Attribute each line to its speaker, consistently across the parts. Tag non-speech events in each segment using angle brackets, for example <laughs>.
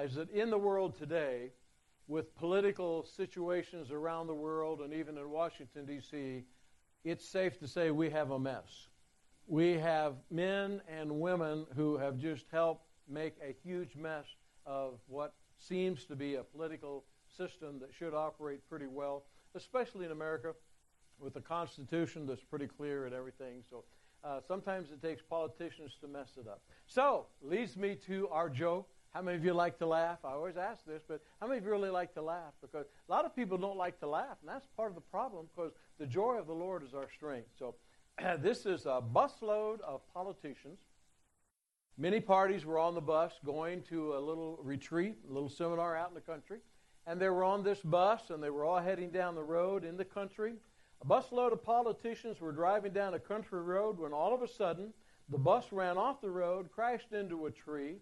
Speaker 1: realize that in the world today, with political situations around the world and even in Washington, D.C., it's safe to say we have a mess. We have men and women who have just helped make a huge mess of what seems to be a political system that should operate pretty well, especially in America with a constitution that's pretty clear and everything. So uh, sometimes it takes politicians to mess it up. So, leads me to our joke. How many of you like to laugh? I always ask this, but how many of you really like to laugh? Because a lot of people don't like to laugh, and that's part of the problem because the joy of the Lord is our strength. So, <clears throat> this is a busload of politicians. Many parties were on the bus going to a little retreat, a little seminar out in the country. And they were on this bus, and they were all heading down the road in the country. A busload of politicians were driving down a country road when all of a sudden the bus ran off the road, crashed into a tree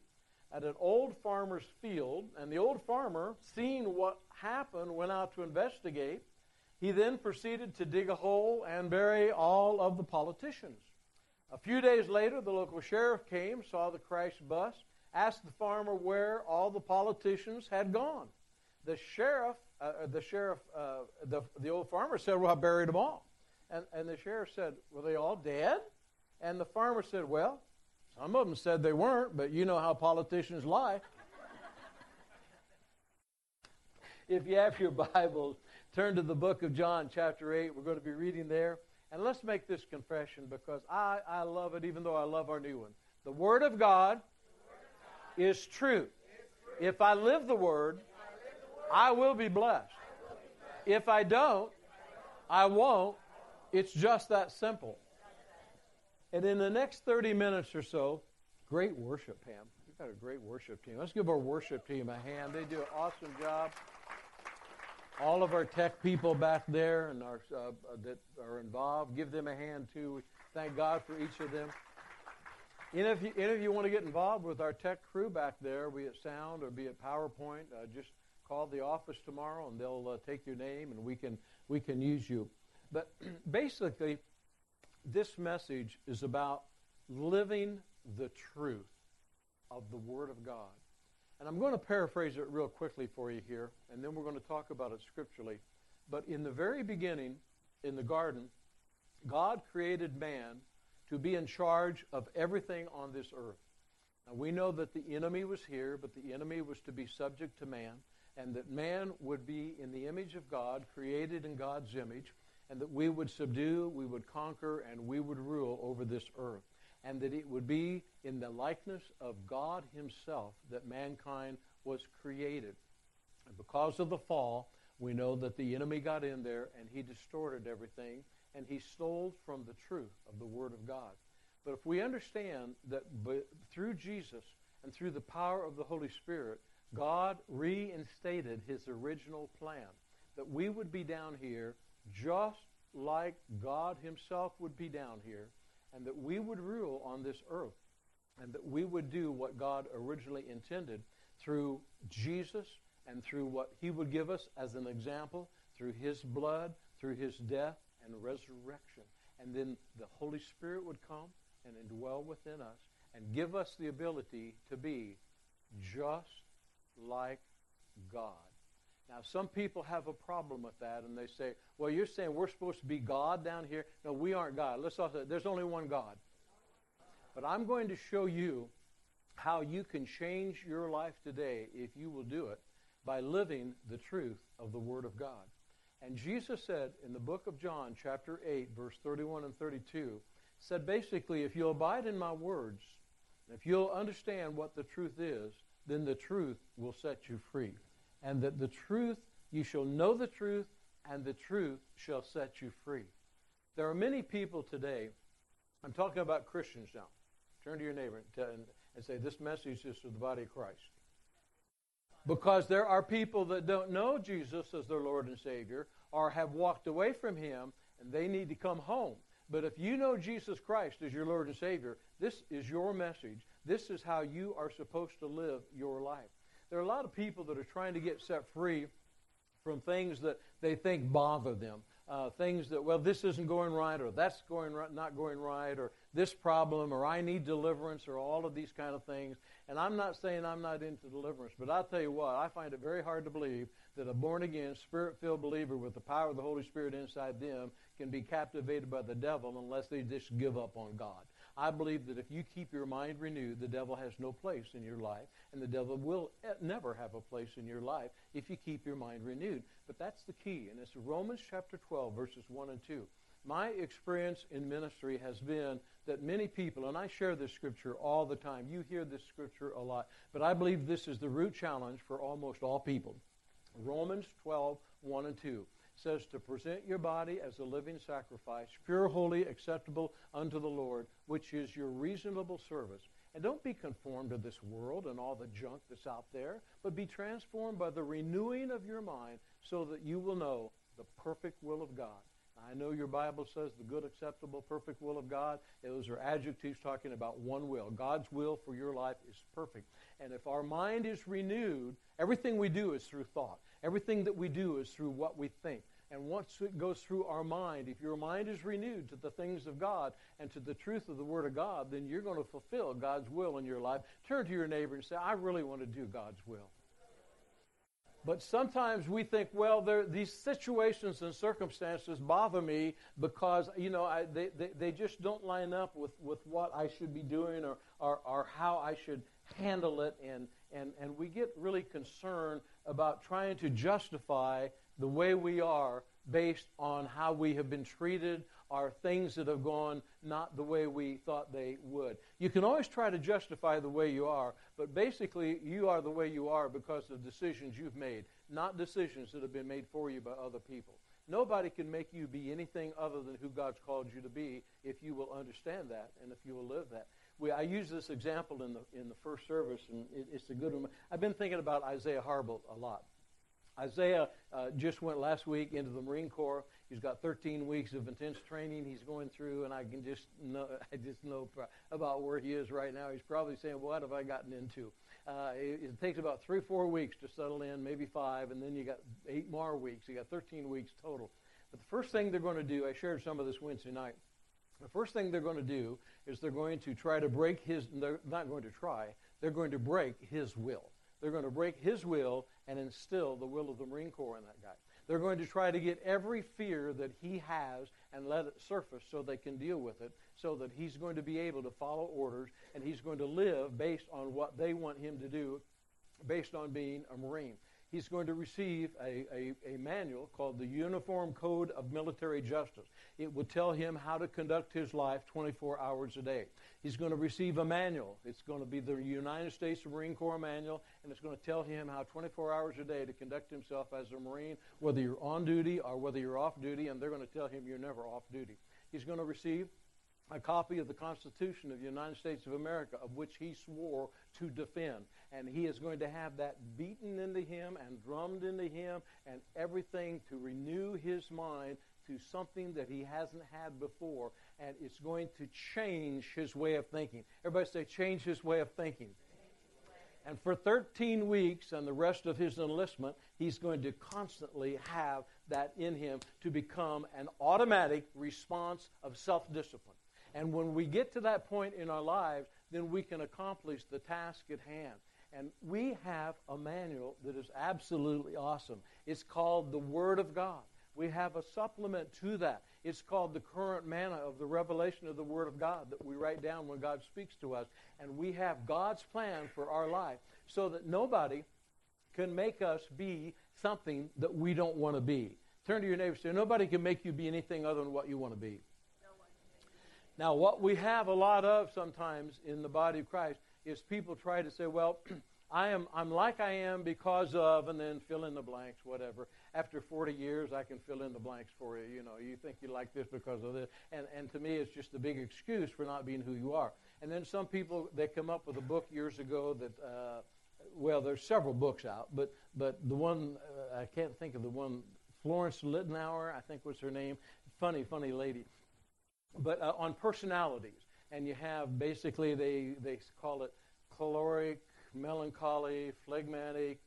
Speaker 1: at an old farmer's field, and the old farmer, seeing what happened, went out to investigate. He then proceeded to dig a hole and bury all of the politicians. A few days later, the local sheriff came, saw the crashed bus, asked the farmer where all the politicians had gone. The sheriff uh, uh, the sheriff, uh, the, the old farmer said, Well, I buried them all. And, and the sheriff said, Were they all dead? And the farmer said, Well, some of them said they weren't, but you know how politicians lie. if you have your <laughs> Bibles, turn to the book of John, chapter 8. We're going to be reading there. And let's make this confession because I, I love it, even though I love our new one. The Word of God, Word of God is, true. is true. If I live the Word, I will be blessed. If I don't, I won't. It's just that simple. And in the next 30 minutes or so, great worship, Pam. We've got a great worship team. Let's give our worship team a hand. They do an awesome job. All of our tech people back there and our, uh, that are involved, give them a hand too. Thank God for each of them. Any of you, any of you want to get involved with our tech crew back there, be it sound or be it PowerPoint, uh, just call the office tomorrow and they'll uh, take your name and we can we can use you. But <clears throat> basically, this message is about living the truth of the Word of God. And I'm going to paraphrase it real quickly for you here, and then we're going to talk about it scripturally. But in the very beginning, in the garden, God created man to be in charge of everything on this earth. Now, we know that the enemy was here, but the enemy was to be subject to man and that man would be in the image of God, created in God's image, and that we would subdue, we would conquer, and we would rule over this earth. And that it would be in the likeness of God Himself that mankind was created. And because of the fall, we know that the enemy got in there and he distorted everything and he stole from the truth of the Word of God. But if we understand that through Jesus and through the power of the Holy Spirit, God reinstated his original plan that we would be down here just like God himself would be down here, and that we would rule on this earth, and that we would do what God originally intended through Jesus and through what he would give us as an example, through his blood, through his death and resurrection. And then the Holy Spirit would come and indwell within us and give us the ability to be just like God. Now, some people have a problem with that, and they say, well, you're saying we're supposed to be God down here. No, we aren't God. Let's also, there's only one God. But I'm going to show you how you can change your life today if you will do it by living the truth of the Word of God. And Jesus said in the book of John, chapter 8, verse 31 and 32, said basically, if you'll abide in my words, if you'll understand what the truth is, then the truth will set you free. And that the truth, you shall know the truth, and the truth shall set you free. There are many people today, I'm talking about Christians now. Turn to your neighbor and, say, This message is to the body of Christ. Because there are people that don't know Jesus as their Lord and Savior or have walked away from Him and they need to come home. But if you know Jesus Christ as your Lord and Savior, this is your message. This is how you are supposed to live your life. There are a lot of people that are trying to get set free from things that they think bother them. uh, things that, well, this isn't going right, or that's going right, not going right, or this problem, or I need deliverance, or all of these kind of things. And I'm not saying I'm not into deliverance, but I'll tell you what, I find it very hard to believe that a born again, spirit filled believer with the power of the Holy Spirit inside them can be captivated by the devil unless they just give up on God. I believe that if you keep your mind renewed, the devil has no place in your life, and the devil will never have a place in your life if you keep your mind renewed. But that's the key, and it's Romans chapter 12, verses 1 and 2. My experience in ministry has been that many people, and I share this scripture all the time, you hear this scripture a lot, but I believe this is the root challenge for almost all people. Romans 12, 1 and 2 says to present your body as a living sacrifice, pure, holy, acceptable unto the Lord, which is your reasonable service. And don't be conformed to this world and all the junk that's out there, but be transformed by the renewing of your mind so that you will know the perfect will of God. I know your Bible says the good, acceptable, perfect will of God. Those are adjectives talking about one will. God's will for your life is perfect. And if our mind is renewed, everything we do is through thought. Everything that we do is through what we think. And once it goes through our mind, if your mind is renewed to the things of God and to the truth of the Word of God, then you're going to fulfill God's will in your life. Turn to your neighbor and say, I really want to do God's will. But sometimes we think, well, these situations and circumstances bother me because, you know, I, they, they, they just don't line up with, with what I should be doing or, or, or how I should handle it. And, and, and we get really concerned about trying to justify the way we are based on how we have been treated or things that have gone not the way we thought they would. You can always try to justify the way you are, but basically you are the way you are because of decisions you've made, not decisions that have been made for you by other people. Nobody can make you be anything other than who God's called you to be if you will understand that and if you will live that. We, I use this example in the in the first service, and it, it's a good one. I've been thinking about Isaiah Harbel a lot. Isaiah uh, just went last week into the Marine Corps. He's got 13 weeks of intense training he's going through, and I can just know, <laughs> I just know about where he is right now. He's probably saying, "What have I gotten into?" Uh, it, it, takes about three, four weeks to settle in, maybe five, and then you got eight more weeks. You got 13 weeks total. But the first thing they're going to do, I shared some of this Wednesday night. The first thing they're going to do is they're going to try to break his. They're not going to try. They're going to break his will. They're going to break his will and instill the will of the Marine Corps in that guy. They're going to try to get every fear that he has and let it surface so they can deal with it, so that he's going to be able to follow orders and he's going to live based on what they want him to do, based on being a Marine he's going to receive a, a, a, manual called the Uniform Code of Military Justice. It will tell him how to conduct his life 24 hours a day. He's going to receive a manual. It's going to be the United States Marine Corps manual, and it's going to tell him how 24 hours a day to conduct himself as a Marine, whether you're on duty or whether you're off duty, and they're going to tell him you're never off duty. He's going to receive a copy of the Constitution of the United States of America, of which he swore to defend. And he is going to have that beaten into him and drummed into him and everything to renew his mind to something that he hasn't had before. And it's going to change his way of thinking. Everybody say, change his way of thinking. And for 13 weeks and the rest of his enlistment, he's going to constantly have that in him to become an automatic response of self discipline. And when we get to that point in our lives, then we can accomplish the task at hand. And we have a manual that is absolutely awesome. It's called the Word of God. We have a supplement to that. It's called the current manna of the revelation of the Word of God that we write down when God speaks to us. And we have God's plan for our life so that nobody can make us be something that we don't want to be. Turn to your neighbor and say, Nobody can make you be anything other than what you want to be. Now, what we have a lot of sometimes in the body of Christ is people try to say, well, <clears throat> I am, I'm like I am because of, and then fill in the blanks, whatever. After 40 years, I can fill in the blanks for you. You know, you think you like this because of this. And, and to me, it's just a big excuse for not being who you are. And then some people, they come up with a book years ago that, uh, well, there's several books out, but, but the one, uh, I can't think of the one, Florence Littauer, I think was her name. Funny, funny lady but uh, on personalities. And you have basically, they, they call it choleric, melancholy, phlegmatic,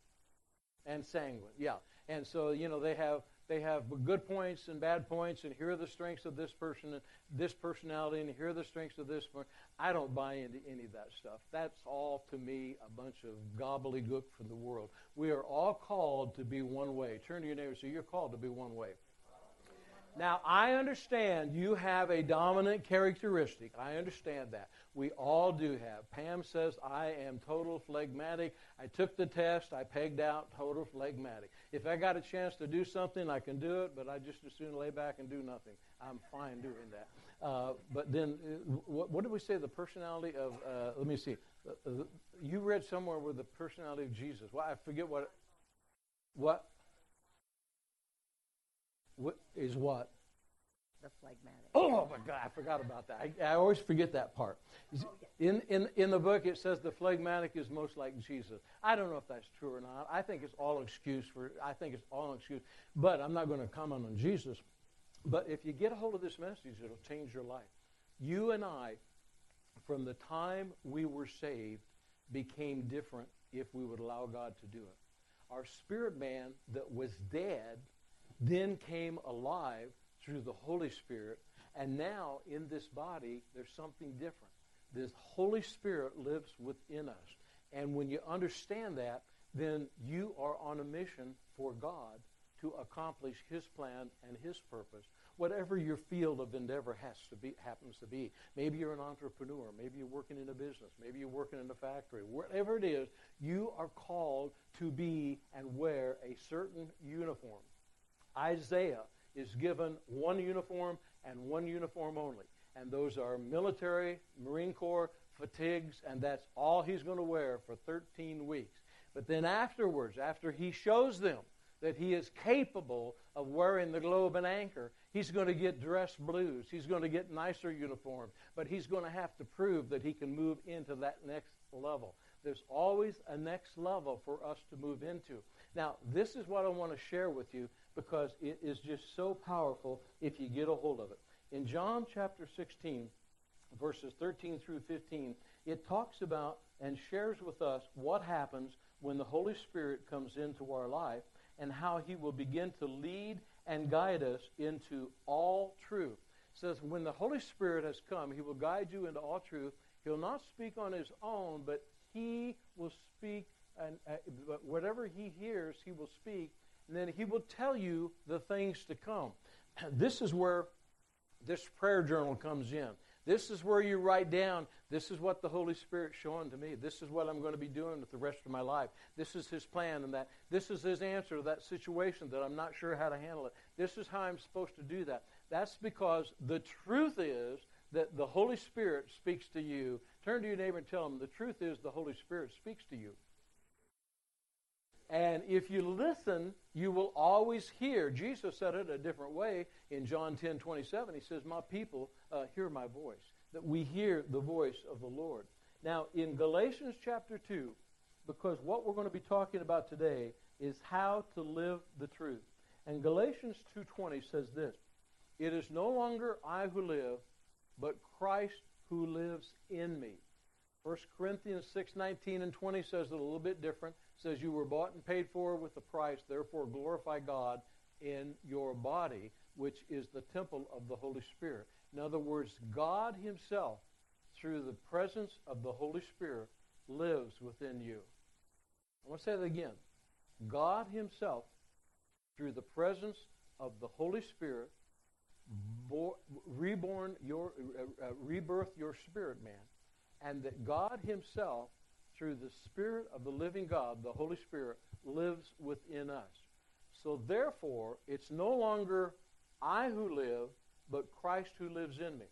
Speaker 1: and sanguine. Yeah. And so, you know, they have they have good points and bad points, and here are the strengths of this person and this personality, and here are the strengths of this one. I don't buy into any of that stuff. That's all to me a bunch of gobbledygook from the world. We are all called to be one way. Turn to your neighbor and say, You're called to be one way. Now, I understand you have a dominant characteristic. I understand that. We all do have. Pam says, I am total phlegmatic. I took the test. I pegged out total phlegmatic. If I got a chance to do something, I can do it, but I just as soon lay back and do nothing. I'm fine doing that. Uh, but then, uh, what, what, did we say? The personality of, uh, let me see. Uh, you read somewhere with the personality of Jesus. Well, I forget what. What? What is what?
Speaker 2: The phlegmatic.
Speaker 1: Oh my God, I forgot about that. I, I always forget that part. Oh, in, in, in the book, it says the phlegmatic is most like Jesus. I don't know if that's true or not. I think it's all excuse for. I think it's all excuse. But I'm not going to comment on Jesus. But if you get a hold of this message, it'll change your life. You and I, from the time we were saved, became different if we would allow God to do it. Our spirit man that was dead then came alive through the Holy Spirit. And now in this body, there's something different. This Holy Spirit lives within us. And when you understand that, then you are on a mission for God to accomplish His plan and His purpose, whatever your field of endeavor has to be, happens to be. Maybe you're an entrepreneur. Maybe you're working in a business. Maybe you're working in a factory. Whatever it is, you are called to be and wear a certain uniform. Isaiah is given one uniform and one uniform only. And those are military, Marine Corps, fatigues, and that's all he's going to wear for 13 weeks. But then afterwards, after he shows them that he is capable of wearing the globe and anchor, he's going to get dress blues. He's going to get nicer uniforms. But he's going to have to prove that he can move into that next level. There's always a next level for us to move into. Now, this is what I want to share with you because it is just so powerful if you get a hold of it. In John chapter 16, verses 13 through 15, it talks about and shares with us what happens when the Holy Spirit comes into our life and how he will begin to lead and guide us into all truth. It says, when the Holy Spirit has come, he will guide you into all truth. He'll not speak on his own, but he will speak, and uh, whatever he hears, he will speak, and then he will tell you the things to come. <clears throat> This is where this prayer journal comes in. This is where you write down, this is what the Holy Spirit's showing to me. This is what I'm going to be doing with the rest of my life. This is his plan and that. This is his answer to that situation that I'm not sure how to handle it. This is how I'm supposed to do that. That's because the truth is that the Holy Spirit speaks to you. Turn to your neighbor and tell him the truth is the Holy Spirit speaks to you. And if you listen, you will always hear. Jesus said it a different way in John 10 27. He says, My people uh, hear my voice, that we hear the voice of the Lord. Now, in Galatians chapter 2, because what we're going to be talking about today is how to live the truth. And Galatians 2:20 says this, "It is no longer I who live, but Christ who lives in me." 1 Corinthians 6:19 and 20 says it a little bit different says you were bought and paid for with a price, therefore glorify God in your body, which is the temple of the Holy Spirit. In other words, God Himself, through the presence of the Holy Spirit, lives within you. I want to say that again. God Himself, through the presence of the Holy Spirit, bo- reborn your, uh, uh, rebirth your spirit man, and that God Himself through the Spirit of the living God, the Holy Spirit, lives within us. So therefore, it's no longer I who live, but Christ who lives in me.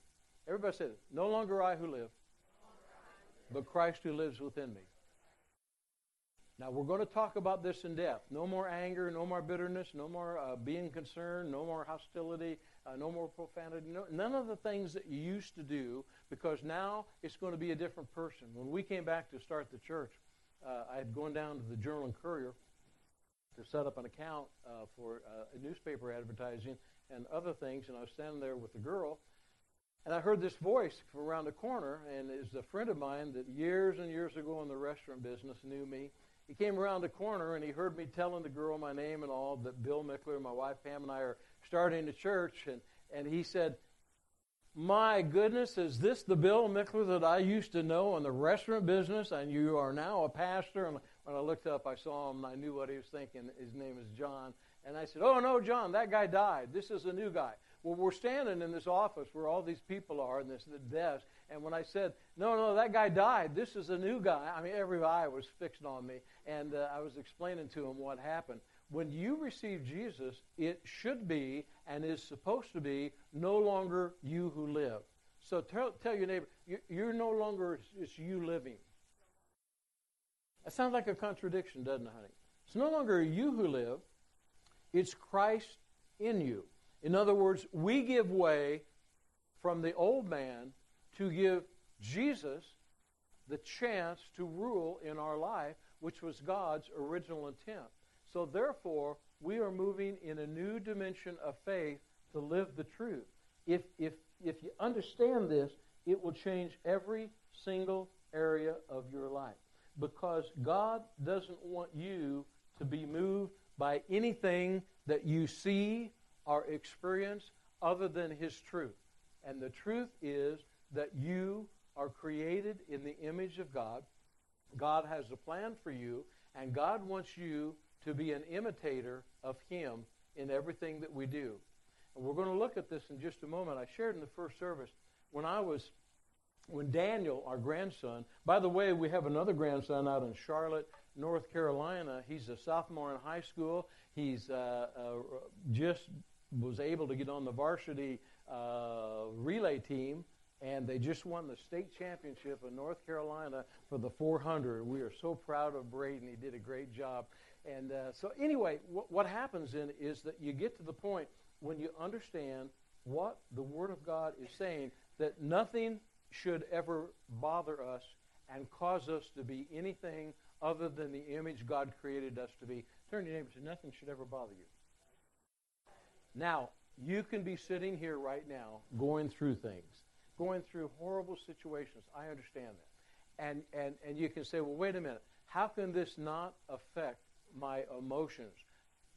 Speaker 1: Everybody said. No longer I who live, but Christ who lives within me. Now, we're going to talk about this in depth. No more anger, no more bitterness, no more uh, being concerned, no more hostility, uh, no more profanity, no, none of the things that you used to do because now it's going to be a different person. When we came back to start the church, uh, I had gone down to the Journal and Courier to set up an account uh, for uh, newspaper advertising and other things, and I was standing there with the girl, and I heard this voice from around the corner, and it's a friend of mine that years and years ago in the restaurant business knew me he came around the corner and he heard me telling the girl my name and all that Bill Mickler, my wife Pam, and I are starting a church. And, and he said, My goodness, is this the Bill Mickler that I used to know in the restaurant business? And you are now a pastor. And when I looked up, I saw him and I knew what he was thinking. His name is John. And I said, Oh, no, John, that guy died. This is a new guy. Well, we're standing in this office where all these people are in this the desk. And when I said, no, no, that guy died, this is a new guy, I mean, every eye was fixed on me. And uh, I was explaining to him what happened. When you receive Jesus, it should be and is supposed to be no longer you who live. So tell, tell your neighbor, you're no longer, it's you living. That sounds like a contradiction, doesn't it, honey? It's no longer you who live, it's Christ in you. In other words, we give way from the old man to give Jesus the chance to rule in our life, which was God's original intent. So, therefore, we are moving in a new dimension of faith to live the truth. If, if, if you understand this, it will change every single area of your life. Because God doesn't want you to be moved by anything that you see or experience other than His truth. And the truth is that you are created in the image of God. God has a plan for you, and God wants you to be an imitator of Him in everything that we do. And we're going to look at this in just a moment. I shared in the first service when I was, when Daniel, our grandson, by the way, we have another grandson out in Charlotte, North Carolina. He's a sophomore in high school. He's uh, uh, just was able to get on the varsity uh, relay team and they just won the state championship in North Carolina for the 400. We are so proud of Braden. He did a great job. And uh, so, anyway, wh- what happens then is that you get to the point when you understand what the Word of God is saying that nothing should ever bother us and cause us to be anything other than the image God created us to be. Turn to your neighbor say, Nothing should ever bother you. Now, you can be sitting here right now going through things going through horrible situations. I understand that. And, and, and you can say, well, wait a minute. How can this not affect my emotions?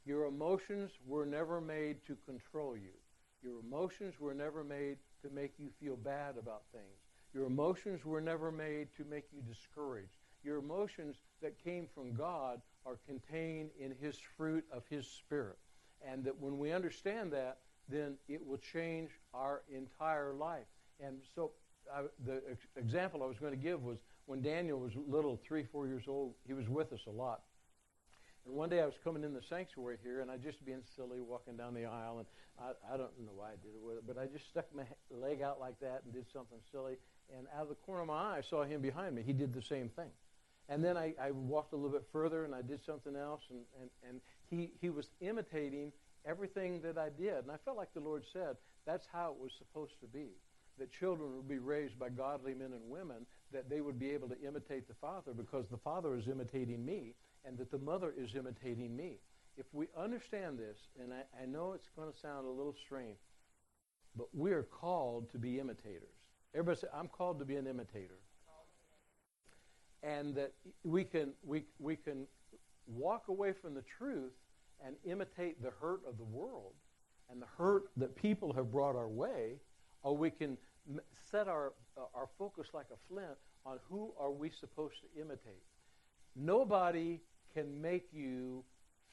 Speaker 1: Your emotions were never made to control you. Your emotions were never made to make you feel bad about things. Your emotions were never made to make you discouraged. Your emotions that came from God are contained in His fruit of His Spirit. And that when we understand that, then it will change our entire life. And so I, the ex- example I was going to give was when Daniel was little, three, four years old, he was with us a lot. And one day I was coming in the sanctuary here, and I just being silly, walking down the aisle, and I, I don't know why I did it with it, but I just stuck my leg out like that and did something silly. And out of the corner of my eye, I saw him behind me. He did the same thing. And then I, I walked a little bit further, and I did something else, and, and, and he, he was imitating everything that I did. And I felt like the Lord said, that's how it was supposed to be that children would be raised by godly men and women, that they would be able to imitate the father because the father is imitating me and that the mother is imitating me. If we understand this, and I, I know it's going to sound a little strange, but we are called to be imitators. Everybody say, I'm called to be an imitator. And that we can, we, we can walk away from the truth and imitate the hurt of the world and the hurt that people have brought our way or we can set our, uh, our focus like a flint on who are we supposed to imitate. Nobody can make you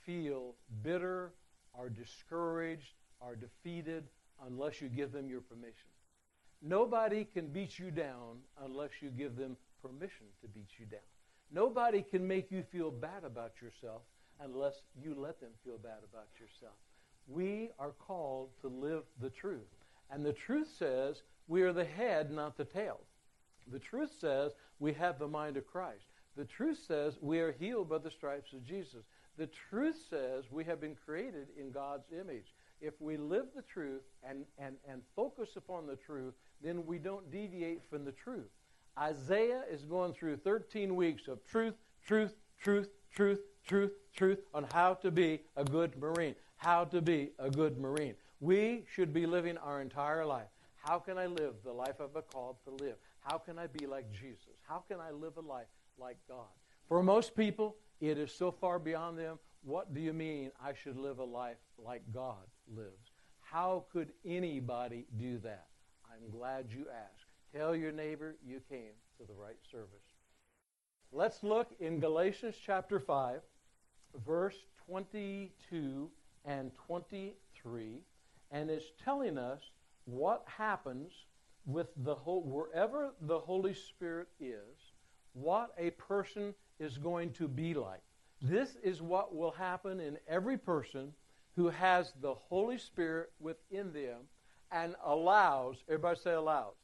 Speaker 1: feel bitter or discouraged or defeated unless you give them your permission. Nobody can beat you down unless you give them permission to beat you down. Nobody can make you feel bad about yourself unless you let them feel bad about yourself. We are called to live the truth. And the truth says we are the head, not the tail. The truth says we have the mind of Christ. The truth says we are healed by the stripes of Jesus. The truth says we have been created in God's image. If we live the truth and, and, and focus upon the truth, then we don't deviate from the truth. Isaiah is going through 13 weeks of truth, truth, truth, truth, truth, truth on how to be a good Marine. How to be a good Marine. We should be living our entire life. How can I live the life I've been called to live? How can I be like Jesus? How can I live a life like God? For most people, It is so far beyond them. What do you mean I should live a life like God lives? How could anybody do that? I'm glad you asked. Tell your neighbor you came to the right service. Let's look in Galatians chapter 5, verse 22 and 23, and it's telling us what happens with the whole, wherever the Holy Spirit is, what a person is going to be like. This is what will happen in every person who has the Holy Spirit within them and allows, everybody say allows,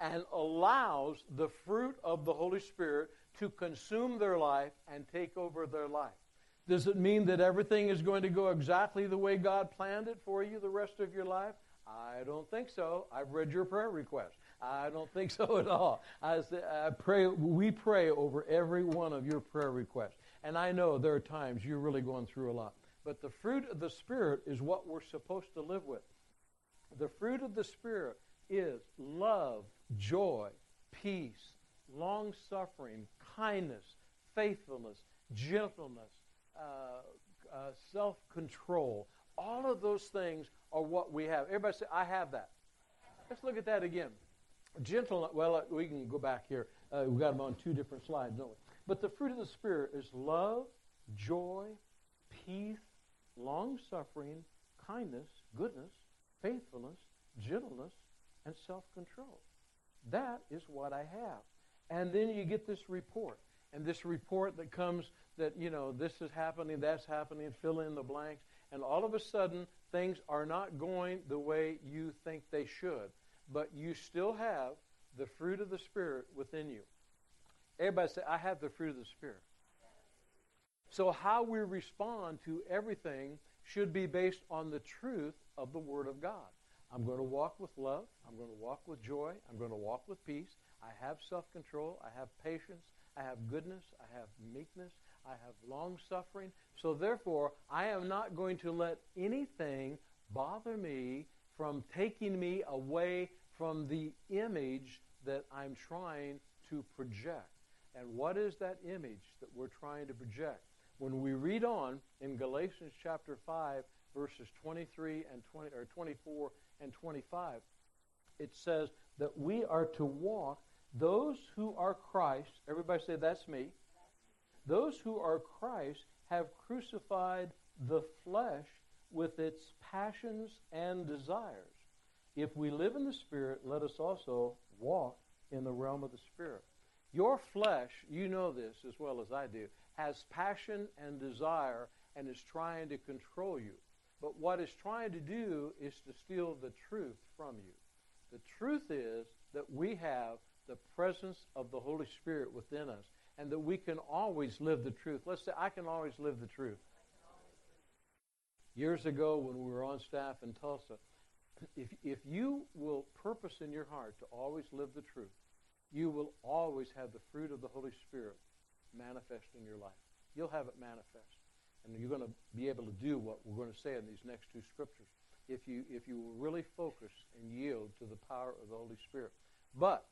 Speaker 1: and allows the fruit of the Holy Spirit to consume their life and take over their life. Does it mean that everything is going to go exactly the way God planned it for you the rest of your life? I don't think so. I've read your prayer request. I don't think so at all. I, I pray. We pray over every one of your prayer requests, and I know there are times you're really going through a lot. But the fruit of the Spirit is what we're supposed to live with. The fruit of the Spirit is love, joy, peace, long suffering, kindness, faithfulness, gentleness, uh, uh, self control. All of those things are what we have. Everybody say, I have that. Let's look at that again. Gentle, well, uh, we can go back here. Uh, we've got them on two different slides, don't we? But the fruit of the Spirit is love, joy, peace, long suffering, kindness, goodness, faithfulness, gentleness, and self control. That is what I have. And then you get this report. And this report that comes that, you know, this is happening, that's happening, fill in the blanks. And all of a sudden, things are not going the way you think they should. But you still have the fruit of the Spirit within you. Everybody say, I have the fruit of the Spirit. So, how we respond to everything should be based on the truth of the Word of God. I'm going to walk with love. I'm going to walk with joy. I'm going to walk with peace. I have self control. I have patience. I have goodness. I have meekness. I have long suffering. So, therefore, I am not going to let anything bother me from taking me away from the image that I'm trying to project. And what is that image that we're trying to project? When we read on in Galatians chapter 5, verses 23 and 20, or 24 and 25, it says that we are to walk those who are Christ. Everybody say, That's me. Those who are Christ have crucified the flesh with its passions and desires. If we live in the Spirit, let us also walk in the realm of the Spirit. Your flesh, you know this as well as I do, has passion and desire and is trying to control you. But what it's trying to do is to steal the truth from you. The truth is that we have the presence of the Holy Spirit within us and that we can always live the truth. Let's say, I can always live the truth. Years ago, when we were on staff in Tulsa, if, if you will purpose in your heart to always live the truth, you will always have the fruit of the Holy Spirit manifest in your life. You'll have it manifest. And you're going to be able to do what we're going to say in these next two scriptures if you, if you will really focus and yield to the power of the Holy Spirit. But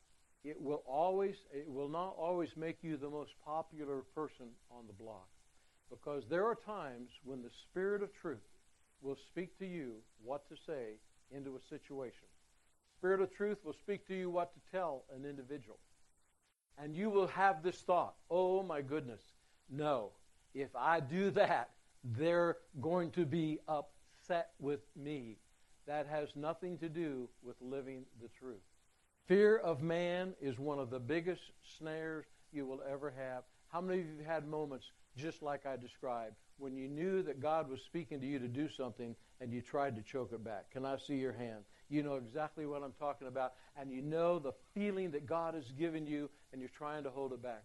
Speaker 1: it will always, it will not always make you the most popular person on the block. Because there are times when the Spirit of truth will speak to you what to say into a situation. Spirit of truth will speak to you what to tell an individual. And you will have this thought, oh my goodness, no, if I do that, they're going to be upset with me. That has nothing to do with living the truth. Fear of man is one of the biggest snares you will ever have. How many of you have had moments just like I described when you knew that God was speaking to you to do something and you tried to choke it back? Can I see your hand? You know exactly what I'm talking about, and you know the feeling that God has given you, and you're trying to hold it back.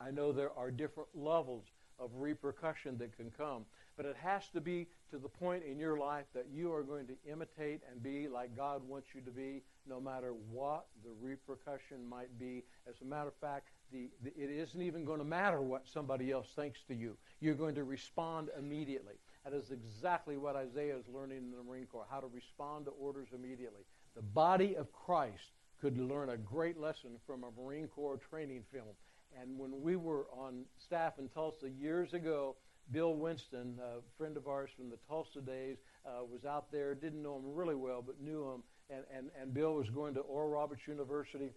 Speaker 1: I know there are different levels of repercussion that can come. But it has to be to the point in your life that you are going to imitate and be like God wants you to be, no matter what the repercussion might be. As a matter of fact, the, the, it isn't even going to matter what somebody else thinks to you. You're going to respond immediately. That is exactly what Isaiah is learning in the Marine Corps, how to respond to orders immediately. The body of Christ could learn a great lesson from a Marine Corps training film And when we were on staff in Tulsa years ago, Bill Winston, a friend of ours from the Tulsa days, uh, was out there. Didn't know him really well, but knew him. And, and, and Bill was going to Oral Roberts University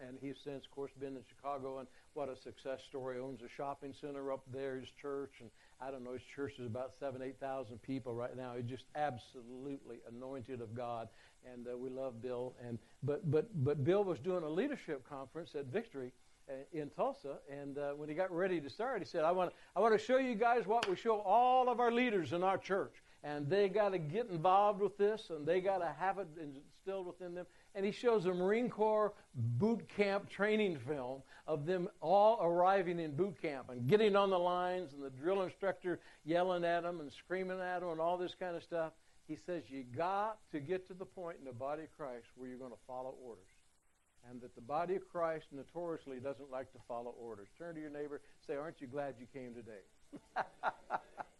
Speaker 1: and he's since, of course, been in Chicago, and what a success story. Owns a shopping center up there, his church, and I don't know, his church is about seven, eight thousand people right now. He's just absolutely anointed of God, and uh, we love Bill. And but but but Bill was doing a leadership conference at Victory uh, in Tulsa, and uh, when he got ready to start, he said, "I want to, I want to show you guys what we show all of our leaders in our church." and they got to get involved with this, and they got to have it instilled within them and he shows a Marine Corps boot camp training film of them all arriving in boot camp and getting on the lines and the drill instructor yelling at them and screaming at them and all this kind of stuff. He says you got to get to the point in the body of Christ where you're going to follow orders. And that the body of Christ notoriously doesn't like to follow orders. Turn to your neighbor, say, Aren't you glad you came today? <laughs>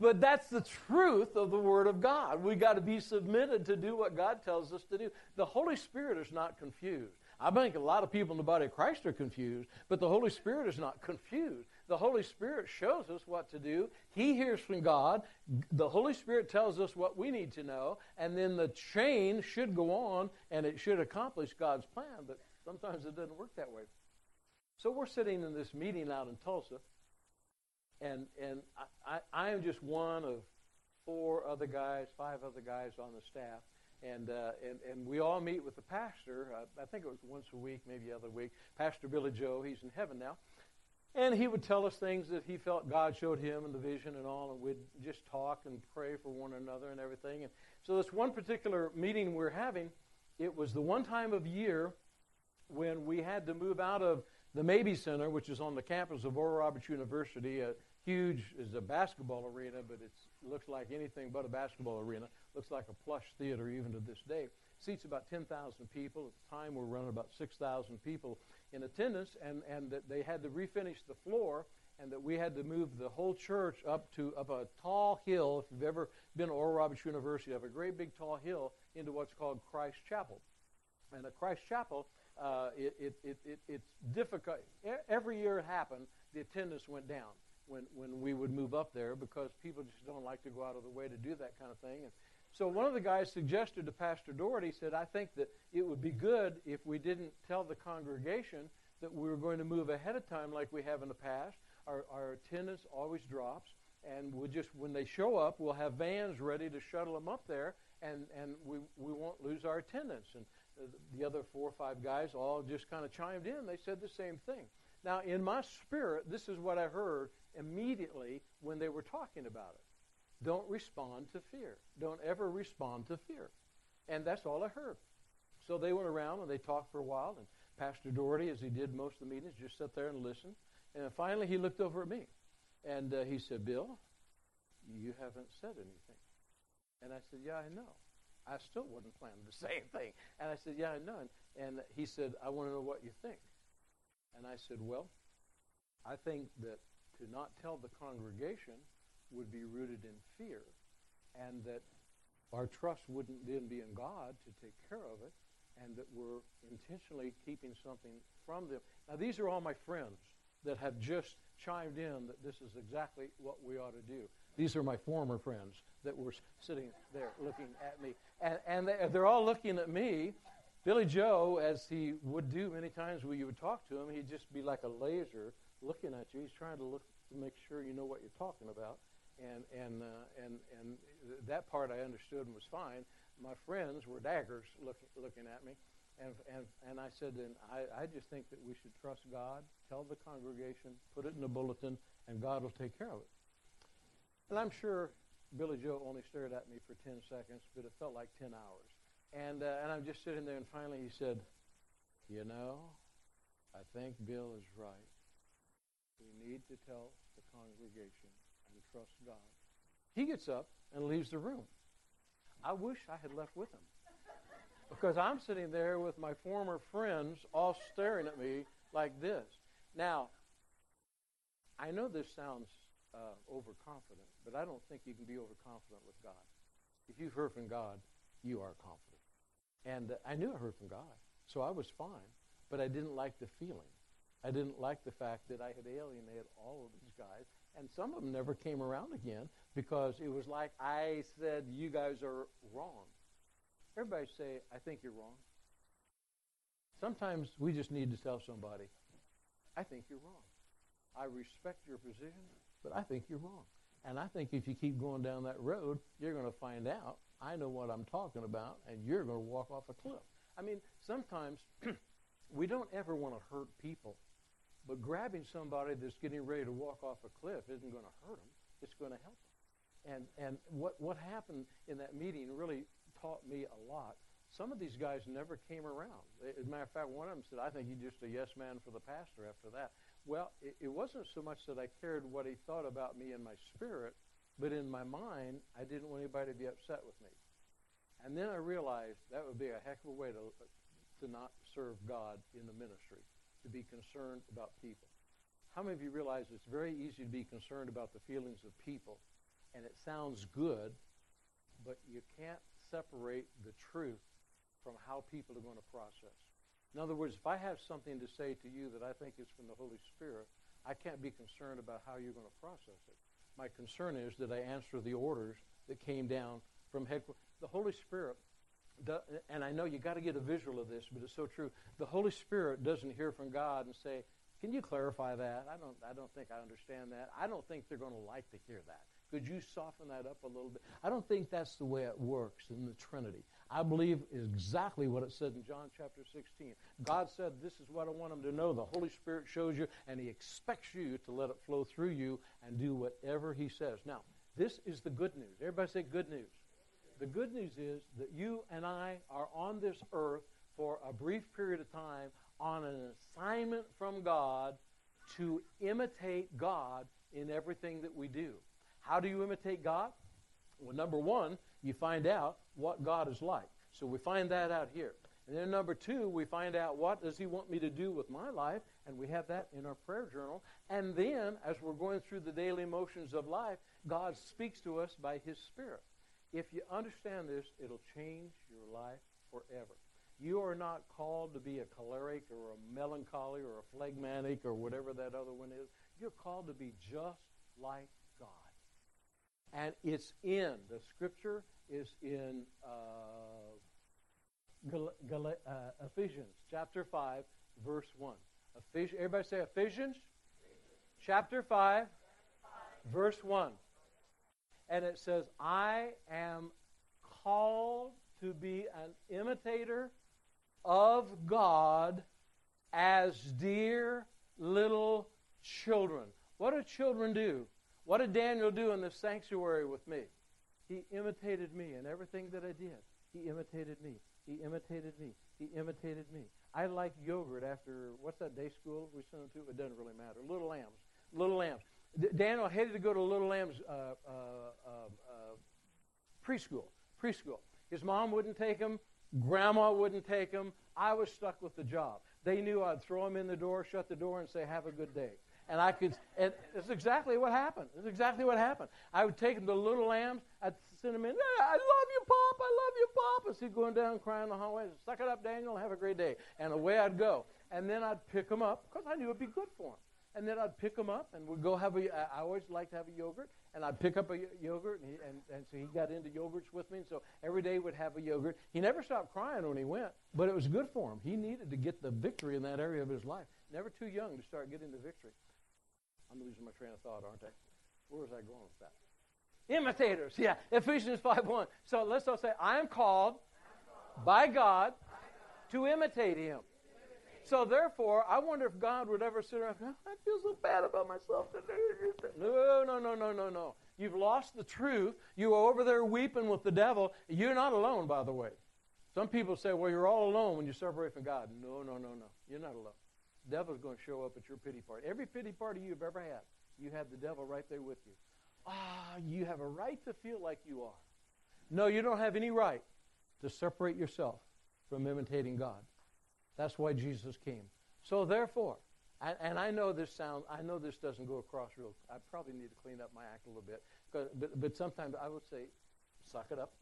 Speaker 1: but that's the truth of the Word of God. We got to be submitted to do what God tells us to do. The Holy Spirit is not confused. I think a lot of people in the body of Christ are confused, but the Holy Spirit is not confused. The Holy Spirit shows us what to do. He hears from God. The Holy Spirit tells us what we need to know, and then the chain should go on and it should accomplish God's plan, but sometimes it doesn't work that way. So we're sitting in this meeting out in Tulsa, and and I, I, am just one of four other guys, five other guys on the staff, and uh, and and we all meet with the pastor. Uh, I think it was once a week, maybe other week. Pastor Billy Joe, he's in heaven now, and he would tell us things that he felt God showed him in the vision and all, and we'd just talk and pray for one another and everything. And so this one particular meeting we're having, it was the one time of year when we had to move out of the Mabee Center, which is on the campus of Oral Roberts University, uh, huge is a basketball arena, but it looks like anything but a basketball arena. Looks like a plush theater even to this day. Seats about 10,000 people. At the time, we're running about 6,000 people in attendance, and, and that they had to refinish the floor, and that we had to move the whole church up to up a tall hill. If you've ever been to Oral Roberts University, have a great big tall hill into what's called Christ Chapel. And at Christ Chapel, uh, it, it, it, it's difficult. Every year it happened, the attendance went down when, when we would move up there because people just don't like to go out of the way to do that kind of thing. And so one of the guys suggested to Pastor Daugherty, said, I think that it would be good if we didn't tell the congregation that we were going to move ahead of time like we have in the past. Our, our attendance always drops, and we just when they show up, we'll have vans ready to shuttle them up there, and, and we, we won't lose our attendance. And the other four or five guys all just kind of chimed in. They said the same thing. Now, in my spirit, this is what I heard immediately when they were talking about it. Don't respond to fear. Don't ever respond to fear. And that's all I heard. So they went around and they talked for a while, and Pastor Daugherty, as he did most of the meetings, just sat there and listened. And finally, he looked over at me, and uh, he said, "Bill, you haven't said anything." And I said, "Yeah, I know." I still wasn't planning the <laughs> same thing. And I said, "Yeah, I know." And he said, "I want to know what you think." And I said, "Well, I think that to not tell the congregation would be rooted in fear, and that our trust wouldn't then be in God to take care of it, and that we're intentionally keeping something from them. Now, these are all my friends that have just chimed in that this is exactly what we ought to do. These are my former friends that were sitting there looking at me. And, and they, they're all looking at me. Billy Joe, as he would do many times when you would talk to him, he'd just be like a laser looking at you. He's trying to look to make sure you know what you're talking about. And and uh, and and that part I understood and was fine. My friends were daggers looking looking at me, and and and I said, then I I just think that we should trust God. Tell the congregation, put it in the bulletin, and God will take care of it. And I'm sure Billy Joe only stared at me for 10 seconds, but it felt like 10 hours. And, uh, and I'm just sitting there, and finally he said, You know, I think Bill is right. We need to tell the congregation and trust God. He gets up and leaves the room. I wish I had left with him. Because I'm sitting there with my former friends all staring at me like this. Now, I know this sounds uh, overconfident, but I don't think you can be overconfident with God. If you've heard from God, you are confident. And uh, I knew I heard from God, so I was fine, but I didn't like the feeling. I didn't like the fact that I had alienated all of these guys, and some of them never came around again because it was like I said, "You guys are wrong." Everybody say, "I think you're wrong." Sometimes we just need to tell somebody, "I think you're wrong." I respect your position, but I think you're wrong. And I think if you keep going down that road, you're going to find out I know what I'm talking about, and you're going to walk off a cliff. I mean, sometimes <clears throat> we don't ever want to hurt people, but grabbing somebody that's getting ready to walk off a cliff isn't going to hurt them. It's going to help them. And, and what, what happened in that meeting really taught me a lot. Some of these guys never came around. As a matter of fact, one of them said, I think you're just a yes man for the pastor after that. Well, it, it wasn't so much that I cared what he thought about me in my spirit, but in my mind, I didn't want anybody to be upset with me. And then I realized that would be a heck of a way to, to not serve God in the ministry, to be concerned about people. How many of you realize it's very easy to be concerned about the feelings of people, and it sounds good, but you can't separate the truth from how people are going to process. In other words, if I have something to say to you that I think is from the Holy Spirit, I can't be concerned about how you're going to process it. My concern is that I answer the orders that came down from headquarters. The Holy Spirit, and I know you got to get a visual of this, but it's so true. The Holy Spirit doesn't hear from God and say, "Can you clarify that? I don't, I don't think I understand that. I don't think they're going to like to hear that. Could you soften that up a little bit?" I don't think that's the way it works in the Trinity. I believe exactly what it said in John chapter 16. God said, This is what I want them to know. The Holy Spirit shows you, and He expects you to let it flow through you and do whatever He says. Now, this is the good news. Everybody say good news. The good news is that you and I are on this earth for a brief period of time on an assignment from God to imitate God in everything that we do. How do you imitate God? Well, number one, you find out what God is like. So we find that out here. And then number two, we find out what does he want me to do with my life, and we have that in our prayer journal. And then, as we're going through the daily motions of life, God speaks to us by his Spirit. If you understand this, it'll change your life forever. You are not called to be a choleric or a melancholy or a phlegmatic or whatever that other one is. You're called to be just like God. And it's in, the scripture is in uh, Gal- Gal- uh, Ephesians chapter 5, verse 1. Ephes- everybody say Ephesians chapter 5, verse 1. And it says, I am called to be an imitator of God as dear little children. What do children do? What did Daniel do in the sanctuary with me? He imitated me in everything that I did. He imitated me. He imitated me. He imitated me. I like yogurt after, what's that day school we sent him to? It doesn't really matter. Little Lambs. Little Lambs. Daniel hated to go to Little Lambs uh, uh, uh, uh, preschool. Preschool. His mom wouldn't take him. Grandma wouldn't take him. I was stuck with the job. They knew I'd throw him in the door, shut the door, and say, have a good day and I could, and it's exactly what happened. It's exactly what happened. I would take him to Little Lambs. I'd send him in. I love you, Pop. I love you, Pop. And he'd going down crying in the hallway. Suck it up, Daniel. Have a great day. And away I'd go. And then I'd pick him up because I knew it'd be good for him. And then I'd pick him up and we'd go have a. I always liked to have a yogurt, and I'd pick up a yogurt, and, he, and and so he got into yogurts with me. And so every day we'd have a yogurt. He never stopped crying when he went, but it was good for him. He needed to get the victory in that area of his life. Never too young to start getting the victory. I'm losing my train of thought, aren't I? Where was I going with that? Imitators, yeah. Ephesians 5.1. So let's all say, I am called, by God, to imitate him. So therefore, I wonder if God would ever sit around say, I feel so bad about myself. No, no, no, no, no, no. You've lost the truth. You are over there weeping with the devil. You're not alone, by the way. Some people say, well, you're all alone when you separate from God. No, no, no, no. You're not alone The devil's going to show up at your pity party. Every pity party you've ever had, you have the devil right there with you. Ah, you have a right to feel like you are. No, you don't have any right to separate yourself from imitating God. That's why Jesus came. So therefore, and, and I know this sounds, I know this doesn't go across real. I probably need to clean up my act a little bit, but, but sometimes I would say, suck it up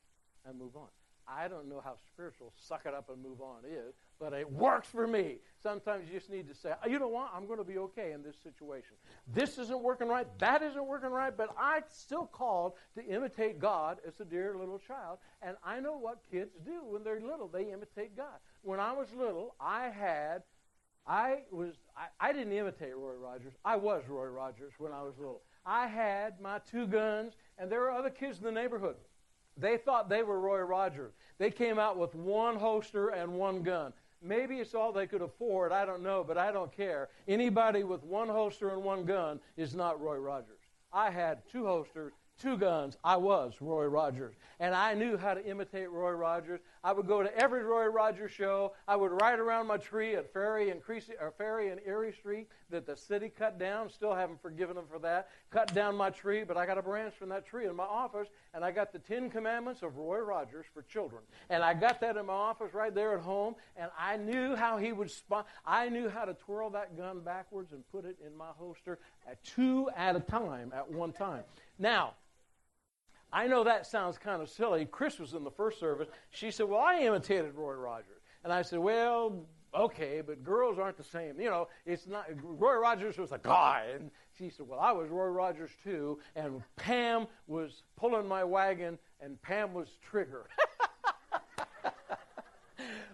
Speaker 1: and move on. I don't know how spiritual suck it up and move on is, but it works for me. Sometimes you just need to say, you know what, I'm going to be okay in this situation. This isn't working right, that isn't working right, but I still called to imitate God as a dear little child. And I know what kids do when they're little. They imitate God. When I was little, I had I was I, I, didn't imitate Roy Rogers. I was Roy Rogers when I was little. I had my two guns, and there were other kids in the neighborhood. They thought they were Roy Rogers. They came out with one holster and one gun. Maybe it's all they could afford. I don't know, but I don't care. Anybody with one holster and one gun is not Roy Rogers. I had two holsters two guns, I was Roy Rogers. And I knew how to imitate Roy Rogers. I would go to every Roy Rogers show. I would ride around my tree at Ferry and, Creasy, Ferry and Erie Street that the city cut down. Still haven't forgiven them for that. Cut down my tree, but I got a branch from that tree in my office, and I got the Ten Commandments of Roy Rogers for children. And I got that in my office right there at home, and I knew how he would spot. I knew how to twirl that gun backwards and put it in my holster at two at a time at one time. Now, I know that sounds kind of silly. Chris was in the first service. She said, Well, I imitated Roy Rogers. And I said, Well, okay, but girls aren't the same. You know, it's not. Roy Rogers was a guy. And she said, Well, I was Roy Rogers too. And Pam was pulling my wagon, and Pam was Trigger. <laughs>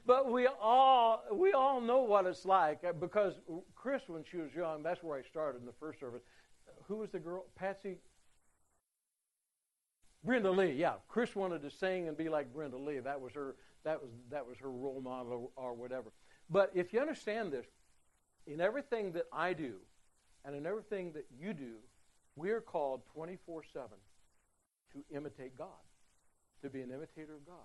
Speaker 1: but we all we all know what it's like because Chris, when she was young, that's where I started in the first service. Who was the girl? Patsy Brenda Lee, yeah. Chris wanted to sing and be like Brenda Lee. That was her. That was that was her role model or, whatever. But if you understand this, in everything that I do, and in everything that you do, we are called 24/7 to imitate God, to be an imitator of God.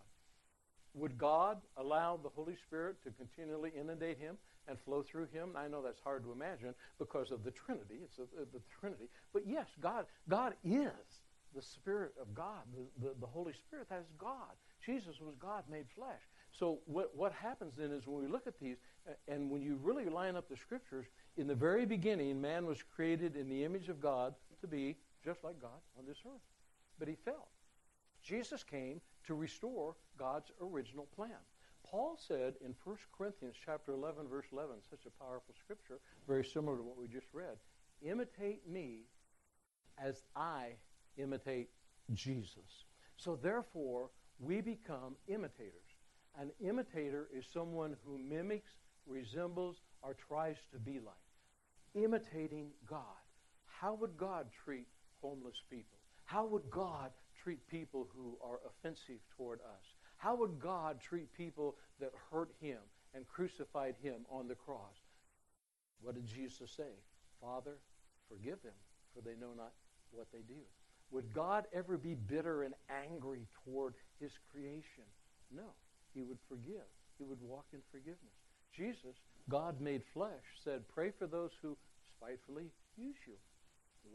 Speaker 1: Would God allow the Holy Spirit to continually inundate him and flow through him? I know that's hard to imagine because of the Trinity. It's the Trinity. But yes, God, God is the Spirit of God, the, the, the Holy Spirit, that is God. Jesus was God made flesh. So what, what happens then is when we look at these, and when you really line up the scriptures, in the very beginning, man was created in the image of God to be just like God on this earth. But he fell. Jesus came to restore God's original plan. Paul said in 1 Corinthians chapter 11, verse 11, such a powerful scripture, very similar to what we just read, imitate me as I imitate Jesus. So therefore, we become imitators. An imitator is someone who mimics, resembles, or tries to be like. Imitating God. How would God treat homeless people? How would God treat people who are offensive toward us? How would God treat people that hurt him and crucified him on the cross? What did Jesus say? Father, forgive them, for they know not what they do. Would God ever be bitter and angry toward his creation? No. He would forgive. He would walk in forgiveness. Jesus, God made flesh, said, Pray for those who spitefully use you.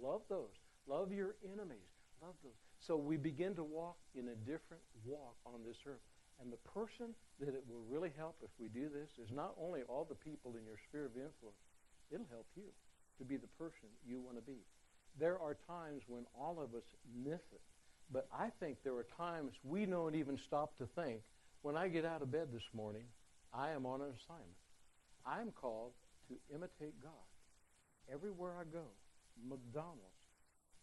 Speaker 1: Love those. Love your enemies. Love those. So we begin to walk in a different walk on this earth. And the person that it will really help if we do this is not only all the people in your sphere of influence, it'll help you to be the person you want to be there are times when all of us miss it. But I think there are times we don't even stop to think, when I get out of bed this morning, I am on an assignment. I'm called to imitate God. Everywhere I go, McDonald's,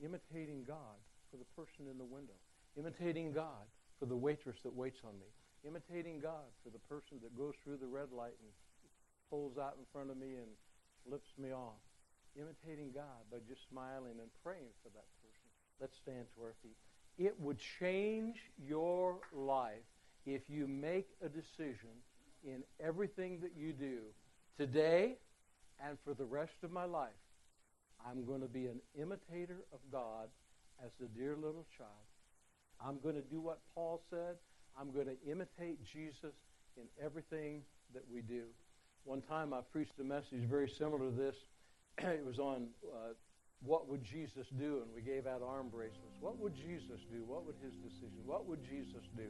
Speaker 1: imitating God for the person in the window, imitating God for the waitress that waits on me, imitating God for the person that goes through the red light and pulls out in front of me and flips me off imitating God by just smiling and praying for that person. Let's stand to our feet. It would change your life if you make a decision in everything that you do today and for the rest of my life. I'm going to be an imitator of God as the dear little child. I'm going to do what Paul said. I'm going to imitate Jesus in everything that we do. One time I preached a message very similar to this it was on uh, what would Jesus do, and we gave out arm bracelets. What would Jesus do? What would his decision? What would Jesus do?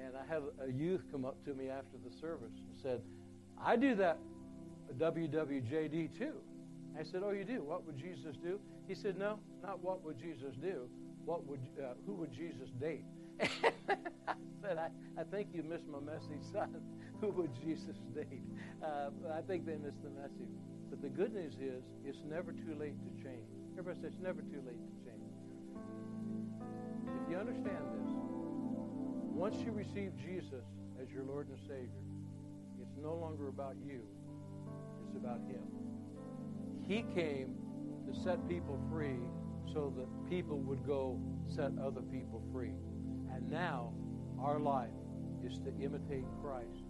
Speaker 1: And I had a youth come up to me after the service and said, I do that WWJD too. I said, Oh, you do? What would Jesus do? He said, no, not what would Jesus do. What would, uh, who would Jesus date? <laughs> I said, I, I think you missed my message, son. <laughs> who would Jesus date? Uh, I think they missed the message. The good news is, it's never too late to change. Everybody says it's never too late to change. If you understand this, once you receive Jesus as your Lord and Savior, it's no longer about you. It's about Him. He came to set people free so that people would go set other people free. And now our life is to imitate Christ